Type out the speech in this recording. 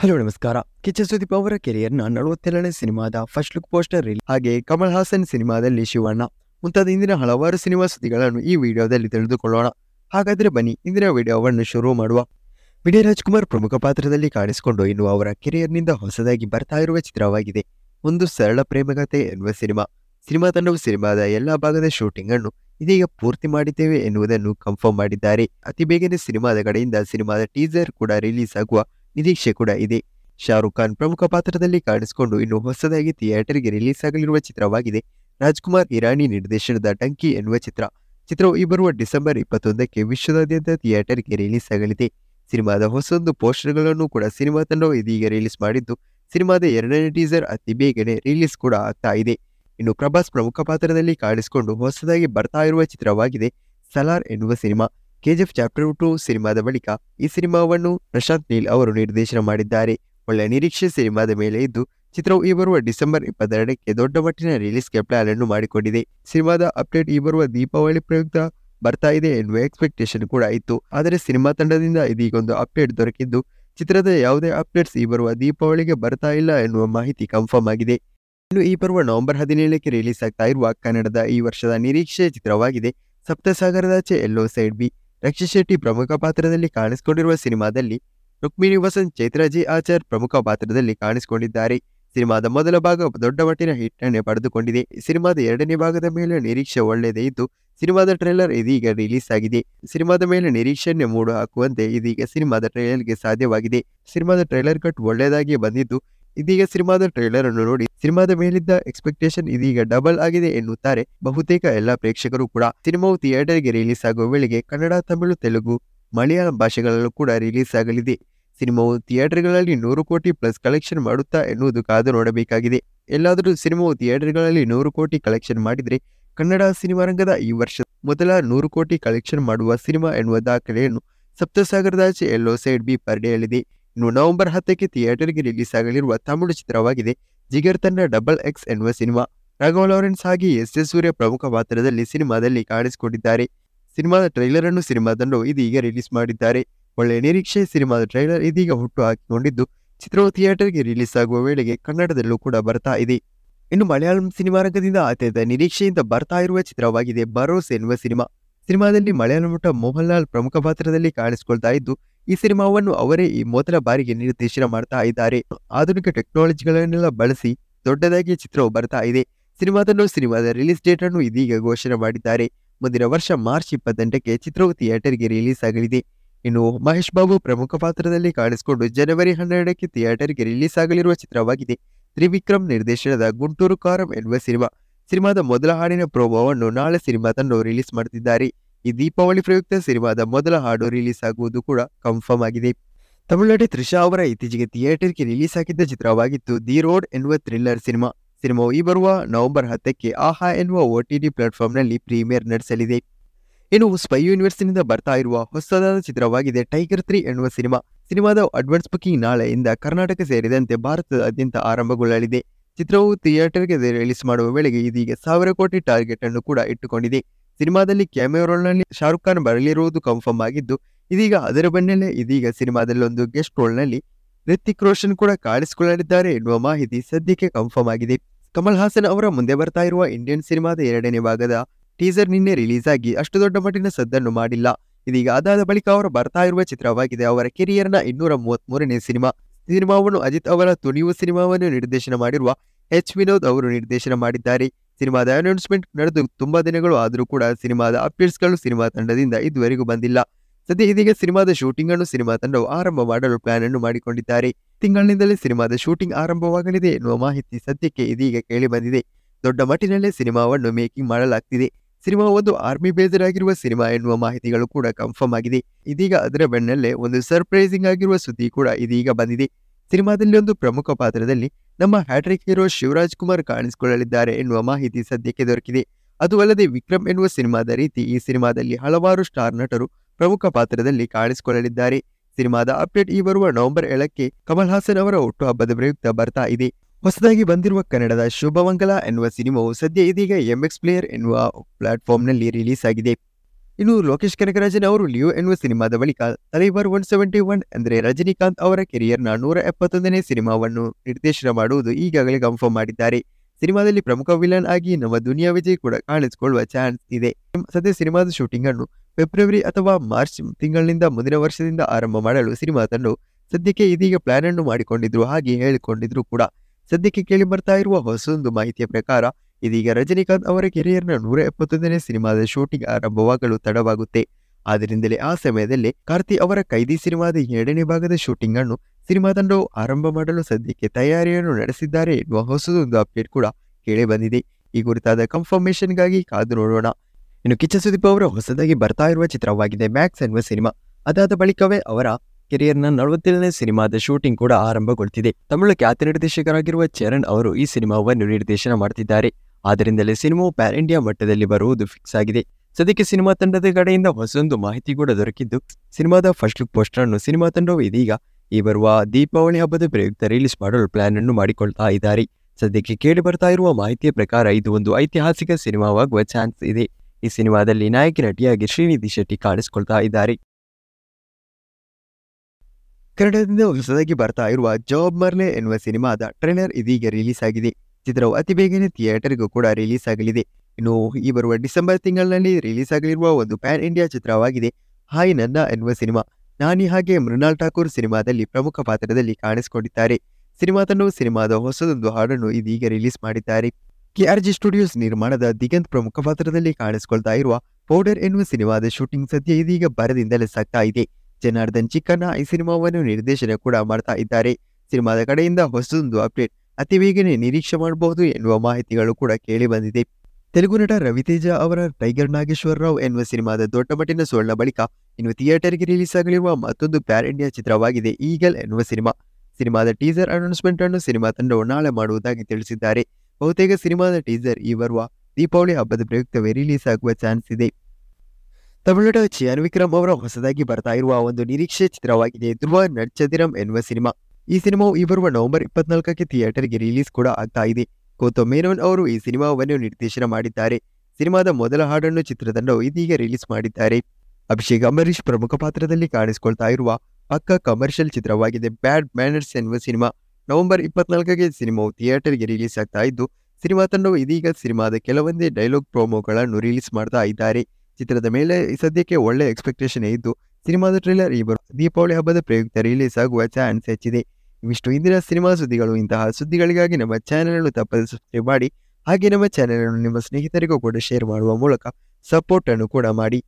Hello, ನಮಸ್ಕಾರ. ಕಿಚ್ಚ ಸುದೀಪ್ ಅವರ ಕೆರಿಯರ್ನ ನಲವತ್ತೆರಡನೇ ಸಿನಿಮಾದ ಫಸ್ಟ್ ಲುಕ್ ಪೋಸ್ಟರ್ ರಿಲೀಸ್. ಹಾಗೆ ಕಮಲ್ ಹಾಸನ್ ಸಿನಿಮಾದಲ್ಲಿ ಶಿವಣ್ಣ. ಮುಂತಾದ ಇಂದಿನ ಹಲವಾರು ಸಿನಿಮಾ ಸುದ್ದಿಗಳನ್ನು ಈ ವಿಡಿಯೋದಲ್ಲಿ ತಿಳಿದುಕೊಳ್ಳೋಣ. ಹಾಗಾದ್ರೆ ಬನ್ನಿ, ಇಂದಿನ ವಿಡಿಯೋವನ್ನು ಶುರು ಮಾಡುವ. ವಿಜಯ್ ರಾಜ್ಕುಮಾರ್ ಪ್ರಮುಖ ಪಾತ್ರದಲ್ಲಿ ಕಾಣಿಸಿಕೊಂಡು ಇನ್ನು ಅವರ ಕೆರಿಯರ್ನಿಂದ ಹೊಸದಾಗಿ ಬರ್ತಾ ಇರುವ ಚಿತ್ರವಾಗಿದೆ. ಒಂದು ಸರಳ ಪ್ರೇಮಕತೆ ಎನ್ನುವ ಸಿನಿಮಾ. ಸಿನಿಮಾ ತಂಡವು ಸಿನಿಮಾದ ಎಲ್ಲಾ ಭಾಗದ ಶೂಟಿಂಗ್ ಅನ್ನು ಇದೀಗ ಪೂರ್ತಿ ಮಾಡಿದ್ದೇವೆ ಎನ್ನುವುದನ್ನು ಕನ್ಫರ್ಮ್ ಮಾಡಿದ್ದಾರೆ. ಅತಿ ಬೇಗನೆ ಸಿನಿಮಾದ ಕಡೆಯಿಂದ ಸಿನಿಮಾದ ಟೀಸರ್ ಕೂಡ ರಿಲೀಸ್ ಆಗುವ ನಿರೀಕ್ಷೆ ಕೂಡ ಇದೆ. ಶಾರುಖ್ ಖಾನ್ ಪ್ರಮುಖ ಪಾತ್ರದಲ್ಲಿ ಕಾಣಿಸಿಕೊಂಡು ಇನ್ನು ಹೊಸದಾಗಿ ಥಿಯೇಟರ್ಗೆ ರಿಲೀಸ್ ಆಗಲಿರುವ ಚಿತ್ರವಾಗಿದೆ. ರಾಜ್ಕುಮಾರ್, ಇರಾನಿ ನಿರ್ದೇಶನದ ಟಂಕಿ ಎನ್ನುವ ಚಿತ್ರ. ಚಿತ್ರವು ಈ ಬರುವ ಡಿಸೆಂಬರ್ ಇಪ್ಪತ್ತೊಂದಕ್ಕೆ ವಿಶ್ವದಾದ್ಯಂತ ಥಿಯೇಟರ್ಗೆ ರಿಲೀಸ್ ಆಗಲಿದೆ. ಸಿನಿಮಾದ ಹೊಸದೊಂದು ಪೋಸ್ಟರ್ಗಳನ್ನು ಕೂಡ ಸಿನಿಮಾ ತಂಡವು ಇದೀಗ ರಿಲೀಸ್ ಮಾಡಿದ್ದು, ಸಿನಿಮಾದ ಎರಡನೇ ಟೀಸರ್ ಅತಿ ಬೇಗನೆ ರಿಲೀಸ್ ಕೂಡ ಆಗ್ತಾ ಇದೆ. ಇನ್ನು ಪ್ರಭಾಸ್ ಪ್ರಮುಖ ಪಾತ್ರದಲ್ಲಿ ಕಾಣಿಸಿಕೊಂಡು ಹೊಸದಾಗಿ ಬರ್ತಾ ಇರುವ ಚಿತ್ರವಾಗಿದೆ, ಸಲಾರ್ ಎನ್ನುವ ಸಿನಿಮಾ. ಕೆಜಿಎಫ್ ಚಾಪ್ಟರ್ ಟು ಸಿನಿಮಾದ ಬಳಿಕ ಈ ಸಿನಿಮಾವನ್ನು ಪ್ರಶಾಂತ್ ನೀಲ್ ಅವರು ನಿರ್ದೇಶನ ಮಾಡಿದ್ದಾರೆ. ಒಳ್ಳೆ ನಿರೀಕ್ಷೆ ಸಿನಿಮಾದ ಮೇಲೆ ಇದ್ದು, ಚಿತ್ರವು ಈ ಬರುವ ಡಿಸೆಂಬರ್ ಇಪ್ಪತ್ತೆರಡಕ್ಕೆ ದೊಡ್ಡ ಮಟ್ಟಿನ ರಿಲೀಸ್ಗೆ ಪ್ಲಾನ್ ಅನ್ನು ಮಾಡಿಕೊಂಡಿದೆ. ಸಿನಿಮಾದ ಅಪ್ಡೇಟ್ ಈ ಬರುವ ದೀಪಾವಳಿ ಪ್ರಯುಕ್ತ ಬರ್ತಾ ಇದೆ ಎನ್ನುವ ಎಕ್ಸ್ಪೆಕ್ಟೇಷನ್ ಕೂಡ ಇತ್ತು. ಆದರೆ ಸಿನಿಮಾ ತಂಡದಿಂದ ಇದೀಗೊಂದು ಅಪ್ಡೇಟ್ ದೊರಕಿದ್ದು, ಚಿತ್ರದ ಯಾವುದೇ ಅಪ್ಡೇಟ್ಸ್ ಈ ಬರುವ ದೀಪಾವಳಿಗೆ ಬರ್ತಾ ಇಲ್ಲ ಎನ್ನುವ ಮಾಹಿತಿ ಕನ್ಫರ್ಮ್ ಆಗಿದೆ. ಇನ್ನು ಈ ಬರುವ ನವೆಂಬರ್ ಹದಿನೇಳಕ್ಕೆ ರಿಲೀಸ್ ಆಗ್ತಾ ಇರುವ ಕನ್ನಡದ ಈ ವರ್ಷದ ನಿರೀಕ್ಷೆಯ ಚಿತ್ರವಾಗಿದೆ. Saptasagaradache Ello side B. Rakshit Shetty ಪ್ರಮುಖ ಪಾತ್ರದಲ್ಲಿ ಕಾಣಿಸಿಕೊಂಡಿರುವ ಸಿನಿಮಾದಲ್ಲಿ ರುಕ್ಮಿಣಿ ವಸಂತ್, ಚೈತ್ರಾಜಿ ಆಚಾರ್ ಪ್ರಮುಖ ಪಾತ್ರದಲ್ಲಿ ಕಾಣಿಸಿಕೊಂಡಿದ್ದಾರೆ. ಸಿನಿಮಾದ ಮೊದಲ ಭಾಗ ದೊಡ್ಡ ಮಟ್ಟಿನ ಹಿಟ್ಟನ್ನೇ ಪಡೆದುಕೊಂಡಿದೆ. ಸಿನಿಮಾದ ಎರಡನೇ ಭಾಗದ ಮೇಲೆ ನಿರೀಕ್ಷೆ ಒಳ್ಳೆಯದೇ ಇದ್ದು, ಸಿನಿಮಾದ ಟ್ರೈಲರ್ ಇದೀಗ ರಿಲೀಸ್ ಆಗಿದೆ. ಸಿನಿಮಾದ ಮೇಲೆ ನಿರೀಕ್ಷೆಯನ್ನೇ ಮೂಡು ಹಾಕುವಂತೆ ಇದೀಗ ಸಿನಿಮಾದ ಟ್ರೈಲರ್ಗೆ ಸಾಧ್ಯವಾಗಿದೆ. ಸಿನಿಮಾದ ಟ್ರೈಲರ್ ಕಟ್ ಒಳ್ಳೆಯದಾಗಿ ಬಂದಿದ್ದು ಇದೀಗ ಸಿನಿಮಾದ ಟ್ರೈಲರ್ ಅನ್ನು ನೋಡಿ, ಸಿನಿಮಾದ ಮೇಲಿದ್ದ ಎಕ್ಸ್ಪೆಕ್ಟೇಷನ್ ಇದೀಗ ಡಬಲ್ ಆಗಿದೆ ಎನ್ನುತ್ತಾರೆ ಬಹುತೇಕ ಎಲ್ಲಾ ಪ್ರೇಕ್ಷಕರು ಕೂಡ. ಸಿನಿಮಾವು ಥಿಯೇಟರ್ಗೆ ರಿಲೀಸ್ ಆಗುವ ವೇಳೆಗೆ ಕನ್ನಡ, ತಮಿಳು, ತೆಲುಗು, ಮಲಯಾಳಂ ಭಾಷೆಗಳಲ್ಲೂ ಕೂಡ ರಿಲೀಸ್ ಆಗಲಿದೆ. ಸಿನಿಮಾವು ಥಿಯೇಟರ್ಗಳಲ್ಲಿ ನೂರು ಕೋಟಿ ಪ್ಲಸ್ ಕಲೆಕ್ಷನ್ ಮಾಡುತ್ತಾ ಎನ್ನುವುದು ಕಾದು ನೋಡಬೇಕಾಗಿದೆ. ಎಲ್ಲಾದರೂ ಸಿನಿಮಾವು ಥಿಯೇಟರ್ಗಳಲ್ಲಿ ನೂರು ಕೋಟಿ ಕಲೆಕ್ಷನ್ ಮಾಡಿದರೆ ಕನ್ನಡ ಸಿನಿಮಾ ರಂಗದ ಈ ವರ್ಷ ಮೊದಲ ನೂರು ಕೋಟಿ ಕಲೆಕ್ಷನ್ ಮಾಡುವ ಸಿನಿಮಾ ಎನ್ನುವ ದಾಖಲೆಯನ್ನು ಸಪ್ತಸಾಗರದಾಚೆ ಎಲ್ಲೋ ಸೈಡ್ ಬಿ ಇನ್ನು ನವೆಂಬರ್ ಹತ್ತಕ್ಕೆ ಥಿಯೇಟರ್ಗೆ ರಿಲೀಸ್ ಆಗಲಿರುವ ತಮಿಳು ಚಿತ್ರವಾಗಿದೆ. ಜಿಗರ್ ತನ್ನ ಡಬಲ್ ಎಕ್ಸ್ ಎನ್ನುವ ಸಿನಿಮಾ. ರಾಘವ ಲಾರೆನ್ಸ್ ಹಾಗೆ ಎಸ್ ಎಸ್ ಸೂರ್ಯ ಪ್ರಮುಖ ಪಾತ್ರದಲ್ಲಿ ಸಿನಿಮಾದಲ್ಲಿ ಕಾಣಿಸಿಕೊಂಡಿದ್ದಾರೆ. ಸಿನಿಮಾದ ಟ್ರೈಲರ್ ಅನ್ನು ಸಿನಿಮಾ ತಂಡವು ಇದೀಗ ರಿಲೀಸ್ ಮಾಡಿದ್ದಾರೆ. ಒಳ್ಳೆಯ ನಿರೀಕ್ಷೆ ಸಿನಿಮಾದ ಟ್ರೈಲರ್ ಇದೀಗ ಹುಟ್ಟು ಹಾಕಿಕೊಂಡಿದ್ದು, ಚಿತ್ರವು ಥಿಯೇಟರ್ಗೆ ರಿಲೀಸ್ ಆಗುವ ವೇಳೆಗೆ ಕನ್ನಡದಲ್ಲೂ ಕೂಡ ಬರ್ತಾ ಇದೆ. ಇನ್ನು ಮಲಯಾಳಂ ಸಿನಿಮಾ ರಂಗದಿಂದ ಅತ್ಯಂತ ನಿರೀಕ್ಷೆಯಿಂದ ಬರ್ತಾ ಇರುವ ಚಿತ್ರವಾಗಿದೆ ಬರೋಸ್ ಎನ್ನುವ ಸಿನಿಮಾ. ಸಿನಿಮಾದಲ್ಲಿ ಮಲಯಾಳಂ ನಟ ಮೋಹನ್ಲಾಲ್ ಪ್ರಮುಖ ಪಾತ್ರದಲ್ಲಿ ಕಾಣಿಸಿಕೊಳ್ತಾ ಇದ್ದು ಈ ಸಿನಿಮಾವನ್ನು ಅವರೇ ಈ ಮೊದಲ ಬಾರಿಗೆ ನಿರ್ದೇಶನ ಮಾಡ್ತಾ ಇದ್ದಾರೆ. ಆಧುನಿಕ ಟೆಕ್ನಾಲಜಿಗಳನ್ನೆಲ್ಲ ಬಳಸಿ ದೊಡ್ಡದಾಗಿ ಚಿತ್ರವು ಬರ್ತಾ ಇದೆ. ಸಿನಿಮಾದನ್ನು ಸಿನಿಮಾದ ರಿಲೀಸ್ ಡೇಟ್ ಅನ್ನು ಇದೀಗ ಘೋಷಣೆ ಮಾಡಿದ್ದಾರೆ. ಮುಂದಿನ ವರ್ಷ ಮಾರ್ಚ್ ಇಪ್ಪತ್ತೆಂಟಕ್ಕೆ ಚಿತ್ರವು ಥಿಯೇಟರ್ಗೆ ರಿಲೀಸ್ ಆಗಲಿದೆ. ಇನ್ನು ಮಹೇಶ್ ಬಾಬು ಪ್ರಮುಖ ಪಾತ್ರದಲ್ಲಿ ಕಾಣಿಸಿಕೊಂಡು ಜನವರಿ ಹನ್ನೆರಡಕ್ಕೆ ಥಿಯೇಟರ್ಗೆ ರಿಲೀಸ್ ಆಗಲಿರುವ ಚಿತ್ರವಾಗಿದೆ. ತ್ರಿವಿಕ್ರಮ್ ನಿರ್ದೇಶನದ ಗುಂಟೂರು ಕಾರಂ ಎನ್ನುವ ಸಿನಿಮಾ. ಸಿನಿಮಾದ ಮೊದಲ ಹಾಡಿನ ಪ್ರೋಮೋವನ್ನು ನಾಳೆ ಸಿನಿಮಾದನ್ನು ರಿಲೀಸ್ ಮಾಡುತ್ತಿದ್ದಾರೆ ಈ ದೀಪಾವಳಿ ಪ್ರಯುಕ್ತ ಸಿನಿಮಾದ ಮೊದಲ ಹಾಡು ರಿಲೀಸ್ ಆಗುವುದು ಕೂಡ ಕನ್ಫರ್ಮ್ ಆಗಿದೆ. ತಮಿಳುನಾಡಿ ತ್ರಿಷಾ ಅವರ ಇತ್ತೀಚೆಗೆ ಥಿಯೇಟರ್ಗೆ ರಿಲೀಸ್ ಆಗಿದ್ದ ಚಿತ್ರವಾಗಿತ್ತು ದಿ ರೋಡ್ ಎನ್ನುವ ಥ್ರಿಲ್ಲರ್ ಸಿನಿಮಾ. ಸಿನಿಮಾವು ಈ ಬರುವ ನವೆಂಬರ್ ಹತ್ತಕ್ಕೆ ಆಹಾ ಎನ್ನುವ ಓಟಿಟಿ ಪ್ಲಾಟ್ಫಾರ್ಮ್ನಲ್ಲಿ ಪ್ರೀಮಿಯರ್ ನಡೆಸಲಿದೆ. ಇನ್ನು ಸ್ಪೈ ಯೂನಿವರ್ಸ್ನಿಂದ ಬರ್ತಾ ಇರುವ ಹೊಸದಾದ ಚಿತ್ರವಾಗಿದೆ ಟೈಗರ್ ತ್ರೀ ಎನ್ನುವ ಸಿನಿಮಾ. ಸಿನಿಮಾದ ಅಡ್ವಾನ್ಸ್ ಬುಕಿಂಗ್ ನಾಳೆಯಿಂದ ಕರ್ನಾಟಕ ಸೇರಿದಂತೆ ಭಾರತದಾದ್ಯಂತ ಆರಂಭಗೊಳ್ಳಲಿದೆ. ಚಿತ್ರವು ಥಿಯೇಟರ್ಗೆ ರಿಲೀಸ್ ಮಾಡುವ ವೇಳೆಗೆ ಇದೀಗ ಸಾವಿರ ಕೋಟಿ ಟಾರ್ಗೆಟ್ ಅನ್ನು ಕೂಡ ಇಟ್ಟುಕೊಂಡಿದೆ. ಸಿನಿಮಾದಲ್ಲಿ ಕ್ಯಾಮಿಯೋ ರೋಲ್ನಲ್ಲಿ ಶಾರುಖ್ ಖಾನ್ ಬರಲಿರುವುದು ಕನ್ಫರ್ಮ್ ಆಗಿದ್ದು, ಇದೀಗ ಅದರ ಬೆನ್ನಲ್ಲೇ ಇದೀಗ ಸಿನಿಮಾದಲ್ಲಿ ಒಂದು ಗೆಸ್ಟ್ ರೋಲ್ನಲ್ಲಿ ರಿತಿಕ್ ರೋಷನ್ ಕೂಡ ಕಾಣಿಸಿಕೊಳ್ಳಲಿದ್ದಾರೆ ಎನ್ನುವ ಮಾಹಿತಿ ಸದ್ಯಕ್ಕೆ ಕನ್ಫರ್ಮ್ ಆಗಿದೆ. ಕಮಲ್ ಹಾಸನ್ ಅವರ ಮುಂದೆ ಬರ್ತಾ ಇರುವ ಇಂಡಿಯನ್ ಸಿನಿಮಾದ ಎರಡನೇ ಭಾಗದ ಟೀಸರ್ ನಿನ್ನೆ ರಿಲೀಸ್ ಆಗಿ ಅಷ್ಟು ದೊಡ್ಡ ಮಟ್ಟಿನ ಸದ್ದನ್ನು ಮಾಡಿಲ್ಲ. ಇದೀಗ ಅದಾದ ಬಳಿಕ ಅವರು ಬರ್ತಾ ಇರುವ ಚಿತ್ರವಾಗಿದೆ. ಅವರ ಕೆರಿಯರ್ನ ಇನ್ನೂರ ಮೂವತ್ಮೂರನೇ ಸಿನಿಮಾ. ಸಿನಿಮಾವನ್ನು ಅಜಿತ್ ಅವರ ತುಣಿವು ಸಿನಿಮಾವನ್ನು ನಿರ್ದೇಶನ ಮಾಡಿರುವ ಎಚ್ ವಿನೋದ್ ಅವರು ನಿರ್ದೇಶನ ಮಾಡಿದ್ದಾರೆ. ಸಿನಿಮಾದ ಅನೌನ್ಸ್ಮೆಂಟ್ ನಡೆದು ತುಂಬಾ ದಿನಗಳು ಆದರೂ ಕೂಡ ಸಿನಿಮಾದ ಅಪ್ಡೇಟ್ಸ್ಗಳು ಸಿನಿಮಾ ತಂಡದಿಂದ ಇದುವರೆಗೂ ಬಂದಿಲ್ಲ. ಸದ್ಯ ಇದೀಗ ಸಿನಿಮಾದ ಶೂಟಿಂಗ್ ಅನ್ನು ಸಿನಿಮಾ ತಂಡವು ಆರಂಭ ಮಾಡಲು ಪ್ಲಾನ್ ಅನ್ನು ಮಾಡಿಕೊಂಡಿದ್ದಾರೆ. ತಿಂಗಳಿನಿಂದಲೇ ಸಿನಿಮಾದ ಶೂಟಿಂಗ್ ಆರಂಭವಾಗಲಿದೆ ಎನ್ನುವ ಮಾಹಿತಿ ಸದ್ಯಕ್ಕೆ ಇದೀಗ ಕೇಳಿ ಬಂದಿದೆ. ದೊಡ್ಡ ಮಟ್ಟಿನಲ್ಲೇ ಸಿನಿಮಾವನ್ನು ಮೇಕಿಂಗ್ ಮಾಡಲಾಗ್ತಿದೆ. ಸಿನಿಮಾ ಒಂದು ಆರ್ಮಿ ಬೇಸ್ಡ್ ಆಗಿರುವ ಸಿನಿಮಾ ಎನ್ನುವ ಮಾಹಿತಿಗಳು ಕೂಡ ಕನ್ಫರ್ಮ್ ಆಗಿದೆ. ಇದೀಗ ಅದರ ಬೆನ್ನಲ್ಲೇ ಒಂದು ಸರ್ಪ್ರೈಸಿಂಗ್ ಆಗಿರುವ ಸುದ್ದಿ ಕೂಡ ಇದೀಗ ಬಂದಿದೆ. ಸಿನಿಮಾದಲ್ಲಿ ಒಂದು ಪ್ರಮುಖ ಪಾತ್ರದಲ್ಲಿ ನಮ್ಮ ಹ್ಯಾಟ್ರಿಕ್ ಹೀರೋ ಶಿವರಾಜ್ ಕುಮಾರ್ ಕಾಣಿಸಿಕೊಳ್ಳಲಿದ್ದಾರೆ ಎನ್ನುವ ಮಾಹಿತಿ ಸದ್ಯಕ್ಕೆ ದೊರಕಿದೆ. ಅದು ಅಲ್ಲದೆ ವಿಕ್ರಮ್ ಎನ್ನುವ ಸಿನಿಮಾದ ರೀತಿ ಈ ಸಿನಿಮಾದಲ್ಲಿ ಹಲವಾರು ಸ್ಟಾರ್ ನಟರು ಪ್ರಮುಖ ಪಾತ್ರದಲ್ಲಿ ಕಾಣಿಸಿಕೊಳ್ಳಲಿದ್ದಾರೆ. ಸಿನಿಮಾದ ಅಪ್ಡೇಟ್ ಈ ಬರುವ ನವೆಂಬರ್ ಏಳಕ್ಕೆ ಕಮಲ್ ಹಾಸನ್ ಅವರ ಹುಟ್ಟುಹಬ್ಬದ ಪ್ರಯುಕ್ತ ಬರ್ತಾ ಇದೆ. ಹೊಸದಾಗಿ ಬಂದಿರುವ ಕನ್ನಡದ ಶುಭಮಂಗಲ ಎನ್ನುವ ಸಿನಿಮಾವು ಸದ್ಯ ಇದೀಗ ಎಂಎಕ್ಸ್ ಪ್ಲೇಯರ್ ಎನ್ನುವ ಪ್ಲಾಟ್ಫಾರ್ಮ್ನಲ್ಲಿ ರಿಲೀಸ್ ಆಗಿದೆ. ಇನ್ನು ಲೋಕೇಶ್ ಕನಕರಾಜನ್ ಅವರು ಲಿಯೋ ಎನ್ನುವ ಸಿನಿಮಾದ ಬಳಿಕ ತಲೈವರ್ ಒನ್ ಸೆವೆಂಟಿ ಒನ್ ಅಂದರೆ ರಜನಿಕಾಂತ್ ಅವರ ಕೆರಿಯರ್ನ ನೂರ ಎಪ್ಪತ್ತೊಂದನೇ ಸಿನಿಮಾವನ್ನು ನಿರ್ದೇಶನ ಮಾಡುವುದು ಈಗಾಗಲೇ ಕನ್ಫರ್ಮ್ ಮಾಡಿದ್ದಾರೆ. ಸಿನಿಮಾದಲ್ಲಿ ಪ್ರಮುಖ ವಿಲನ್ ಆಗಿ ನಮ್ಮ ದುನಿಯಾ ವಿಜಯ್ ಕೂಡ ಕಾಣಿಸಿಕೊಳ್ಳುವ ಚಾನ್ಸ್ ಇದೆ. ಸದ್ಯ ಸಿನಿಮಾದ ಶೂಟಿಂಗ್ ಅನ್ನು ಫೆಬ್ರವರಿ ಅಥವಾ ಮಾರ್ಚ್ ತಿಂಗಳಿನಿಂದ ಮುಂದಿನ ವರ್ಷದಿಂದ ಆರಂಭ ಮಾಡಲು ಸಿನಿಮಾ ತಂಡು ಸದ್ಯಕ್ಕೆ ಇದೀಗ ಪ್ಲಾನ್ ಅನ್ನು ಮಾಡಿಕೊಂಡಿದ್ರು ಹಾಗೆ ಹೇಳಿಕೊಂಡಿದ್ರು ಕೂಡ. ಸದ್ಯಕ್ಕೆ ಕೇಳಿ ಬರ್ತಾ ಇರುವ ಹೊಸದೊಂದು ಮಾಹಿತಿಯ ಪ್ರಕಾರ ಇದೀಗ ರಜನಿಕಾಂತ್ ಅವರ ಕೆರಿಯರ್ನ ನೂರ ಎಪ್ಪತ್ತೊಂದನೇ ಸಿನಿಮಾದ ಶೂಟಿಂಗ್ ಆರಂಭವಾಗಲು ತಡವಾಗುತ್ತೆ. ಆದ್ದರಿಂದಲೇ ಆ ಸಮಯದಲ್ಲಿ ಕಾರ್ತಿ ಅವರ ಕೈದಿ ಸಿನಿಮಾದ ಎರಡನೇ ಭಾಗದ ಶೂಟಿಂಗ್ ಅನ್ನು ಸಿನಿಮಾ ತಂಡವು ಆರಂಭ ಮಾಡಲು ಸದ್ಯಕ್ಕೆ ತಯಾರಿಯನ್ನು ನಡೆಸಿದ್ದಾರೆ ಎನ್ನುವ ಹೊಸದೊಂದು ಅಪ್ಡೇಟ್ ಕೂಡ ಕೇಳಿ ಬಂದಿದೆ ಈ ಕುರಿತಾದ ಕನ್ಫರ್ಮೇಷನ್ಗಾಗಿ ಕಾದು ನೋಡೋಣ. ಇನ್ನು ಕಿಚ್ಚ ಸುದೀಪ್ ಅವರ ಹೊಸದಾಗಿ ಬರ್ತಾ ಇರುವ ಚಿತ್ರವಾಗಿದೆ ಮ್ಯಾಕ್ಸ್ ಎನ್ನುವ ಸಿನಿಮಾ. ಅದಾದ ಬಳಿಕವೇ ಅವರ ಕೆರಿಯರ್ನ ನಲವತ್ತೇಳನೇ ಸಿನಿಮಾದ ಶೂಟಿಂಗ್ ಕೂಡ ಆರಂಭಗೊಳ್ತಿದೆ. ತಮಿಳು ಖ್ಯಾತ ನಿರ್ದೇಶಕರಾಗಿರುವ ಚರಣ್ ಅವರು ಈ ಸಿನಿಮಾವನ್ನು ನಿರ್ದೇಶನ ಮಾಡ್ತಿದ್ದಾರೆ. ಆದ್ದರಿಂದಲೇ ಸಿನಿಮಾವು ಪ್ಯಾನ್ ಇಂಡಿಯಾ ಮಟ್ಟದಲ್ಲಿ ಬರುವುದು ಫಿಕ್ಸ್ ಆಗಿದೆ. ಸದ್ಯಕ್ಕೆ ಸಿನಿಮಾ ತಂಡದ ಕಡೆಯಿಂದ ಹೊಸೊಂದು ಮಾಹಿತಿ ಕೂಡ ದೊರಕಿದ್ದು, ಸಿನಿಮಾದ ಫಸ್ಟ್ ಲುಕ್ ಪೋಸ್ಟರ್ ಅನ್ನು ಸಿನಿಮಾ ತಂಡವು ಇದೀಗ ಈ ಬರುವ ದೀಪಾವಳಿ ಹಬ್ಬದ ಪ್ರಯುಕ್ತ ರಿಲೀಸ್ ಮಾಡಲು ಪ್ಲಾನ್ ಅನ್ನು ಮಾಡಿಕೊಳ್ತಾ ಇದ್ದಾರೆ. ಸದ್ಯಕ್ಕೆ ಕೇಳಿ ಬರ್ತಾ ಇರುವ ಮಾಹಿತಿಯ ಪ್ರಕಾರ ಇದು ಒಂದು ಐತಿಹಾಸಿಕ ಸಿನಿಮಾವಾಗುವ ಚಾನ್ಸ್ ಇದೆ. ಈ ಸಿನಿಮಾದಲ್ಲಿ ನಾಯಕಿ ನಟಿಯಾಗಿ ಶ್ರೀನಿಧಿ ಶೆಟ್ಟಿ ಕಾಣಿಸಿಕೊಳ್ತಾ ಇದ್ದಾರೆ. ಕನ್ನಡದಿಂದ ಹೊಸದಾಗಿ ಬರ್ತಾ ಇರುವ ಜಾಬ್ ಮರ್ಲೆ ಎನ್ನುವ ಸಿನಿಮಾದ ಟ್ರೈಲರ್ ಇದೀಗ ರಿಲೀಸ್ ಆಗಿದೆ. ಚಿತ್ರವು ಅತಿ ಬೇಗನೆ ಥಿಯೇಟರ್ಗೂ ಕೂಡ ರಿಲೀಸ್ ಆಗಲಿದೆ. ಇನ್ನು ಈ ಬರುವ ಡಿಸೆಂಬರ್ ತಿಂಗಳಿನಲ್ಲಿ ರಿಲೀಸ್ ಆಗಲಿರುವ ಒಂದು ಪ್ಯಾನ್ ಇಂಡಿಯಾ ಚಿತ್ರವಾಗಿದೆ, ಹಾಯ್ ನನ್ನ ಎನ್ನುವ ಸಿನಿಮಾ. ನಾನಿ ಹಾಗೆ ಮೃಣಾಲ್ ಠಾಕೂರ್ ಸಿನಿಮಾದಲ್ಲಿ ಪ್ರಮುಖ ಪಾತ್ರದಲ್ಲಿ ಕಾಣಿಸಿಕೊಂಡಿದ್ದಾರೆ. ಸಿನಿಮಾದನ್ನು ಸಿನಿಮಾದ ಹೊಸದೊಂದು ಹಾಡನ್ನು ಇದೀಗ ರಿಲೀಸ್ ಮಾಡಿದ್ದಾರೆ. ಕೆಆರ್ಜಿ ಸ್ಟುಡಿಯೋಸ್ ನಿರ್ಮಾಣದ ದಿಗಂತ್ ಪ್ರಮುಖ ಪಾತ್ರದಲ್ಲಿ ಕಾಣಿಸಿಕೊಳ್ತಾ ಇರುವ ಪೌಡರ್ ಎನ್ನುವ ಸಿನಿಮಾದ ಶೂಟಿಂಗ್ ಸದ್ಯ ಇದೀಗ ಬರದಿಂದಲೇ ಸಾಗ್ತಾ ಇದೆ. ಜನಾರ್ದನ್ ಚಿಕ್ಕಣ್ಣ ಈ ಸಿನಿಮಾವನ್ನು ನಿರ್ದೇಶನ ಕೂಡ ಮಾಡ್ತಾ ಇದ್ದಾರೆ. ಸಿನಿಮಾದ ಕಡೆಯಿಂದ ಹೊಸದೊಂದು ಅಪ್ಡೇಟ್ ಅತಿ ಬೇಗನೆ ನಿರೀಕ್ಷೆ ಮಾಡಬಹುದು ಎನ್ನುವ ಮಾಹಿತಿಗಳು ಕೂಡ ಕೇಳಿ ಬಂದಿದೆ. ತೆಲುಗು ನಟ ರವಿತೇಜ ಅವರ ಟೈಗರ್ ನಾಗೇಶ್ವರ ರಾವ್ ಎನ್ನುವ ಸಿನಿಮಾದ ದೊಡ್ಡ ಮಟ್ಟಿನ ಸೋಳ್ಳ ಬಳಿಕ ಇನ್ನು ಥಿಯೇಟರ್ಗೆ ರಿಲೀಸ್ ಆಗಲಿರುವ ಮತ್ತೊಂದು ಪ್ಯಾರ್ ಇಂಡಿಯಾ ಚಿತ್ರವಾಗಿದೆ, ಈಗಲ್ ಎನ್ನುವ ಸಿನಿಮಾ. ಸಿನಿಮಾದ ಟೀಸರ್ ಅನೌನ್ಸ್ಮೆಂಟ್ ಅನ್ನು ಸಿನಿಮಾ ತಂಡವು ನಾಳೆ ಮಾಡುವುದಾಗಿ ತಿಳಿಸಿದ್ದಾರೆ. ಬಹುತೇಕ ಸಿನಿಮಾದ ಟೀಸರ್ ಈ ಬರುವ ದೀಪಾವಳಿ ಹಬ್ಬದ ಪ್ರಯುಕ್ತವೇ ರಿಲೀಸ್ ಆಗುವ ಚಾನ್ಸ್ ಇದೆ. ತಮಿಳುನಾಡು ಚಿಯಾನ್ ವಿಕ್ರಮ್ ಅವರ ಹೊಸದಾಗಿ ಬರ್ತಾ ಇರುವ ಒಂದು ನಿರೀಕ್ಷೆ ಚಿತ್ರವಾಗಿದೆ, ಧ್ರುವ ನಡ್ಚದಿರಂ ಎನ್ನುವ ಸಿನಿಮಾ. ಈ ಸಿನಿಮಾವು ಈ ಬರುವ ನವೆಂಬರ್ ಇಪ್ಪತ್ನಾಲ್ಕಕ್ಕೆ ಥಿಯೇಟರ್ಗೆ ರಿಲೀಸ್ ಕೂಡ ಆಗ್ತಾ ಇದೆ. ಗೌತಮ್ ಮೇನೋನ್ ಅವರು ಈ ಸಿನಿಮಾವನ್ನು ನಿರ್ದೇಶನ ಮಾಡಿದ್ದಾರೆ. ಸಿನಿಮಾದ ಮೊದಲ ಹಾಡನ್ನು ಚಿತ್ರತಂಡ ಇದೀಗ ರಿಲೀಸ್ ಮಾಡಿದ್ದಾರೆ. ಅಭಿಷೇಕ್ ಅಂಬರೀಷ್ ಪ್ರಮುಖ ಪಾತ್ರದಲ್ಲಿ ಕಾಣಿಸಿಕೊಳ್ತಾ ಇರುವ ಪಕ್ಕ ಕಮರ್ಷಿಯಲ್ ಚಿತ್ರವಾಗಿದೆ ಬ್ಯಾಡ್ ಮ್ಯಾನರ್ಸ್ ಎನ್ನುವ ಸಿನಿಮಾ. ನವೆಂಬರ್ ಇಪ್ಪತ್ನಾಲ್ಕಕ್ಕೆ ಸಿನಿಮಾವು ಥಿಯೇಟರ್ಗೆ ರಿಲೀಸ್ ಆಗ್ತಾ ಇದ್ದು, ಸಿನಿಮಾ ತಂಡವು ಇದೀಗ ಸಿನಿಮಾದ ಕೆಲವೊಂದೇ ಡೈಲಾಗ್ ಪ್ರೋಮೋಗಳನ್ನು ರಿಲೀಸ್ ಮಾಡ್ತಾ ಇದ್ದಾರೆ. ಚಿತ್ರದ ಮೇಲೆ ಸದ್ಯಕ್ಕೆ ಒಳ್ಳೆ ಎಕ್ಸ್ಪೆಕ್ಟೇಷನ್ ಇದ್ದು, ಸಿನಿಮಾದ ಟ್ರೇಲರ್ ಈ ದೀಪಾವಳಿ ಹಬ್ಬದ ಪ್ರಯುಕ್ತ ರಿಲೀಸ್ ಆಗುವ ಚಾನ್ಸ್ ಹೆಚ್ಚಿದೆ. ಇವಿಷ್ಟು ಇಂದಿನ ಸಿನಿಮಾ ಸುದ್ದಿಗಳು, ಇಂತಹ ಸುದ್ದಿಗಳಿಗಾಗಿ ನಮ್ಮ ಚಾನೆಲ್ ಅನ್ನು ತಪ್ಪದೆ ಸಬ್ಸ್ಕ್ರೈಬ್ ಮಾಡಿ, ಹಾಗೆ ನಮ್ಮ ಚಾನೆಲ್ ಅನ್ನು ನಿಮ್ಮ ಸ್ನೇಹಿತರಿಗೂ ಕೂಡ ಶೇರ್ ಮಾಡುವ ಮೂಲಕ ಸಪೋರ್ಟ್ ಅನ್ನು ಕೂಡ ಮಾಡಿ.